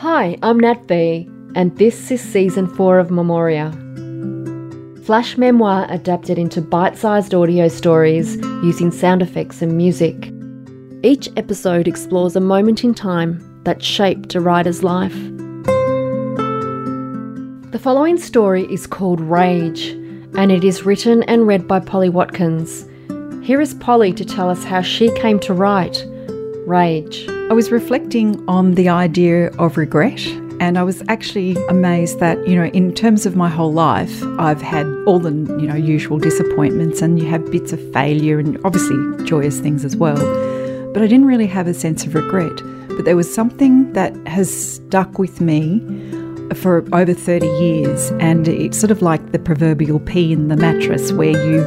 Hi, I'm Nat B, and this is season 4 of Memoria. Flash memoir adapted into bite sized audio stories using sound effects and music. Each episode explores a moment in time that shaped a writer's life. The following story is called Rage, and it is written and read by Polly Watkins. Here is Polly to tell us how she came to write Rage. I was reflecting on the idea of regret and I was actually amazed that, you know, in terms of my whole life, I've had all the, you know, usual disappointments and you have bits of failure and obviously joyous things as well. But I didn't really have a sense of regret. But there was something that has stuck with me for over 30 years and it's sort of like the proverbial pea in the mattress where you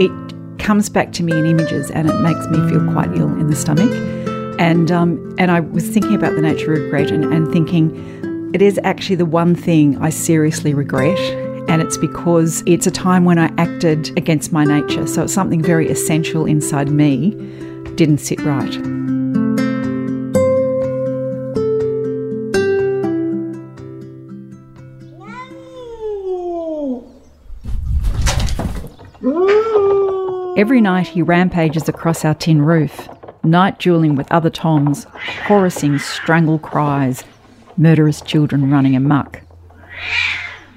it comes back to me in images and it makes me feel quite ill in the stomach and um, and I was thinking about the nature of regret and, and thinking it is actually the one thing I seriously regret. And it's because it's a time when I acted against my nature. So it's something very essential inside me didn't sit right. Every night he rampages across our tin roof, night dueling with other Toms, chorusing strangle cries, murderous children running amuck.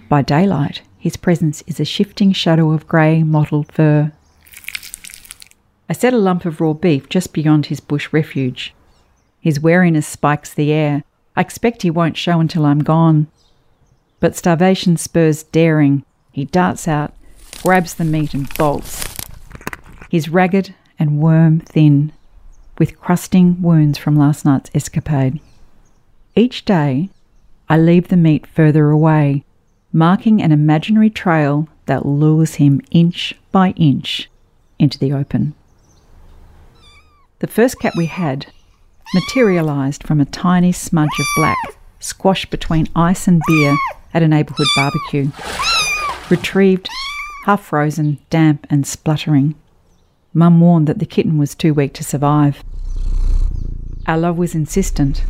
By daylight, his presence is a shifting shadow of grey mottled fur. I set a lump of raw beef just beyond his bush refuge. His wariness spikes the air. I expect he won't show until I'm gone. But starvation spurs daring. He darts out, grabs the meat, and bolts. He's ragged and worm thin with crusting wounds from last night's escapade. Each day, I leave the meat further away, marking an imaginary trail that lures him inch by inch into the open. The first cat we had materialised from a tiny smudge of black squashed between ice and beer at a neighbourhood barbecue. Retrieved, half frozen, damp, and spluttering. Mum warned that the kitten was too weak to survive. Our love was insistent,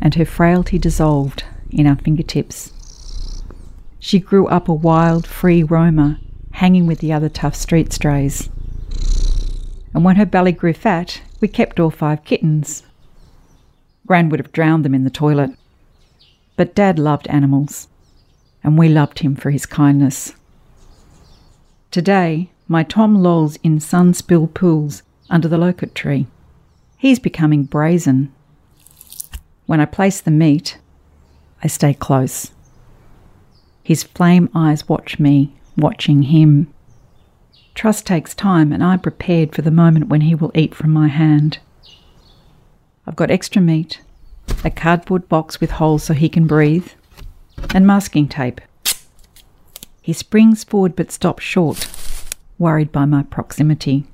and her frailty dissolved in our fingertips. She grew up a wild, free roamer, hanging with the other tough street strays. And when her belly grew fat, we kept all five kittens. Gran would have drowned them in the toilet. But Dad loved animals, and we loved him for his kindness. Today, my Tom lolls in sun spilled pools under the locust tree. He's becoming brazen. When I place the meat, I stay close. His flame eyes watch me, watching him. Trust takes time, and I'm prepared for the moment when he will eat from my hand. I've got extra meat, a cardboard box with holes so he can breathe, and masking tape. He springs forward but stops short worried by my proximity.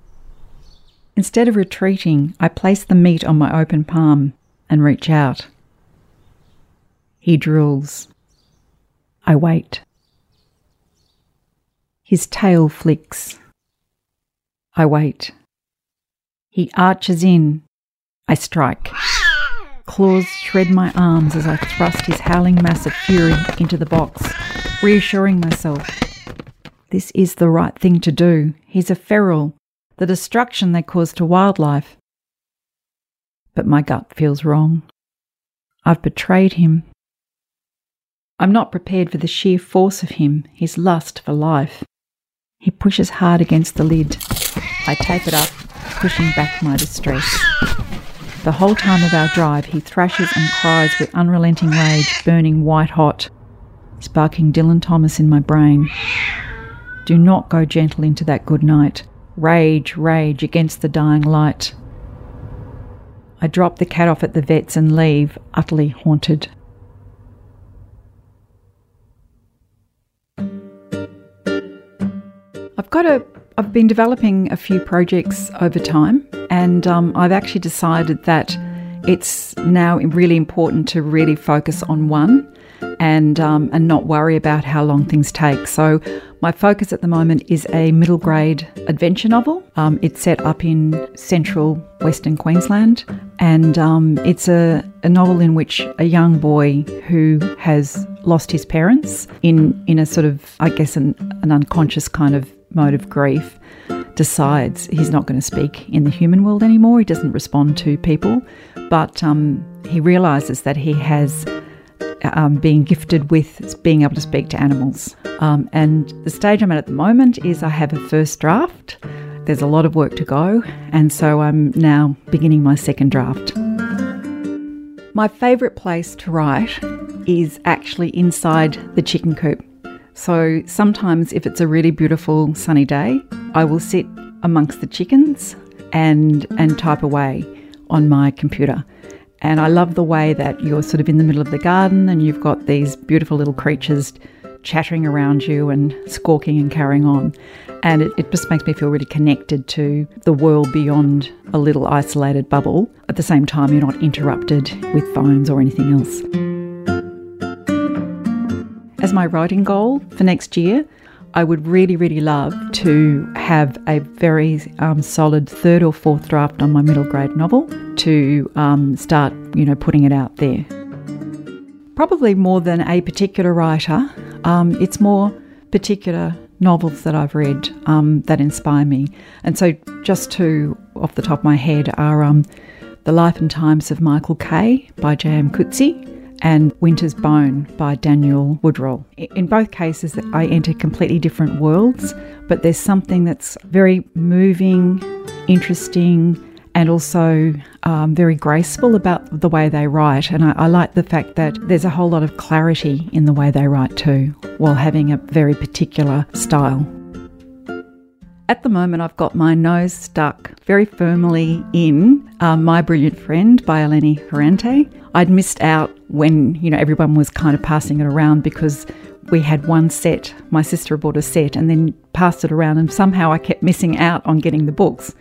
Instead of retreating, I place the meat on my open palm and reach out. He drools. I wait. His tail flicks. I wait. He arches in. I strike. Claws shred my arms as I thrust his howling mass of fury into the box, reassuring myself this is the right thing to do. He's a feral, the destruction they cause to wildlife. But my gut feels wrong. I've betrayed him. I'm not prepared for the sheer force of him, his lust for life. He pushes hard against the lid. I tape it up, pushing back my distress. The whole time of our drive, he thrashes and cries with unrelenting rage, burning white hot, sparking Dylan Thomas in my brain. Do not go gentle into that good night. Rage, rage against the dying light. I drop the cat off at the vet's and leave, utterly haunted. I've got a I've been developing a few projects over time, and um, I've actually decided that it's now really important to really focus on one and um, and not worry about how long things take. So my focus at the moment is a middle grade adventure novel. Um, it's set up in central Western Queensland, and um, it's a, a novel in which a young boy who has lost his parents in in a sort of I guess an, an unconscious kind of mode of grief decides he's not going to speak in the human world anymore. He doesn't respond to people, but um, he realizes that he has um, being gifted with being able to speak to animals. Um, and the stage I'm at at the moment is I have a first draft. There's a lot of work to go, and so I'm now beginning my second draft. My favourite place to write is actually inside the chicken coop. So sometimes, if it's a really beautiful sunny day, I will sit amongst the chickens and and type away on my computer. And I love the way that you're sort of in the middle of the garden and you've got these beautiful little creatures chattering around you and squawking and carrying on. And it, it, just makes me feel really connected to the world beyond a little isolated bubble. At the same time, you're not interrupted with phones or anything else. As my writing goal for next year, I would really, really love to have a very um, solid third or fourth draft on my middle grade novel to um, start, you know, putting it out there. Probably more than a particular writer, um, it's more particular novels that I've read um, that inspire me. And so, just two off the top of my head are um, The Life and Times of Michael K by J.M. Coetzee and Winter's Bone by Daniel Woodrell. In both cases, I enter completely different worlds, but there's something that's very moving, interesting, and also um, very graceful about the way they write. And I, I, like the fact that there's a whole lot of clarity in the way they write too, while having a very particular style. At the moment, I've got my nose stuck very firmly in uh, My Brilliant Friend by Elena Ferrante. I'd missed out when, you know, everyone was kind of passing it around because we had one set. My sister bought a set and then passed it around, and somehow I kept missing out on getting the books.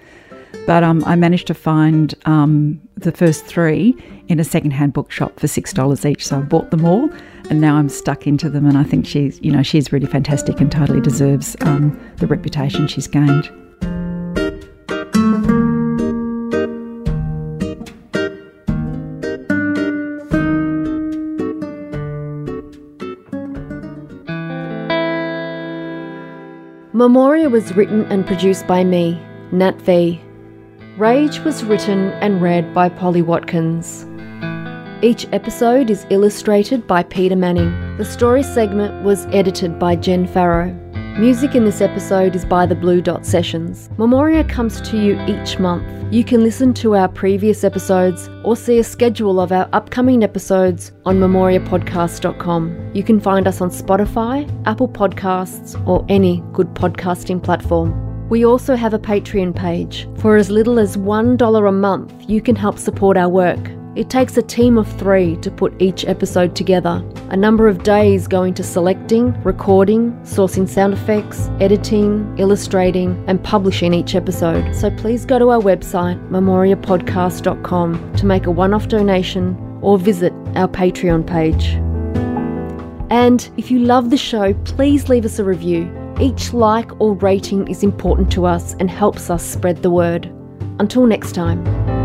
But um, I managed to find um, the first three in a secondhand bookshop for six dollars each. So I bought them all, and now I'm stuck into them. And I think she's, you know, she's really fantastic and totally deserves um, the reputation she's gained. Memoria was written and produced by me, Nat V. Rage was written and read by Polly Watkins. Each episode is illustrated by Peter Manning. The story segment was edited by Jen Farrow. Music in this episode is by the Blue Dot Sessions. Memoria comes to you each month. You can listen to our previous episodes or see a schedule of our upcoming episodes on memoriapodcast.com. You can find us on Spotify, Apple Podcasts, or any good podcasting platform. We also have a Patreon page. For as little as $1 a month, you can help support our work. It takes a team of three to put each episode together. A number of days going to selecting, recording, sourcing sound effects, editing, illustrating, and publishing each episode. So please go to our website, memoriapodcast.com, to make a one off donation or visit our Patreon page. And if you love the show, please leave us a review. Each like or rating is important to us and helps us spread the word. Until next time.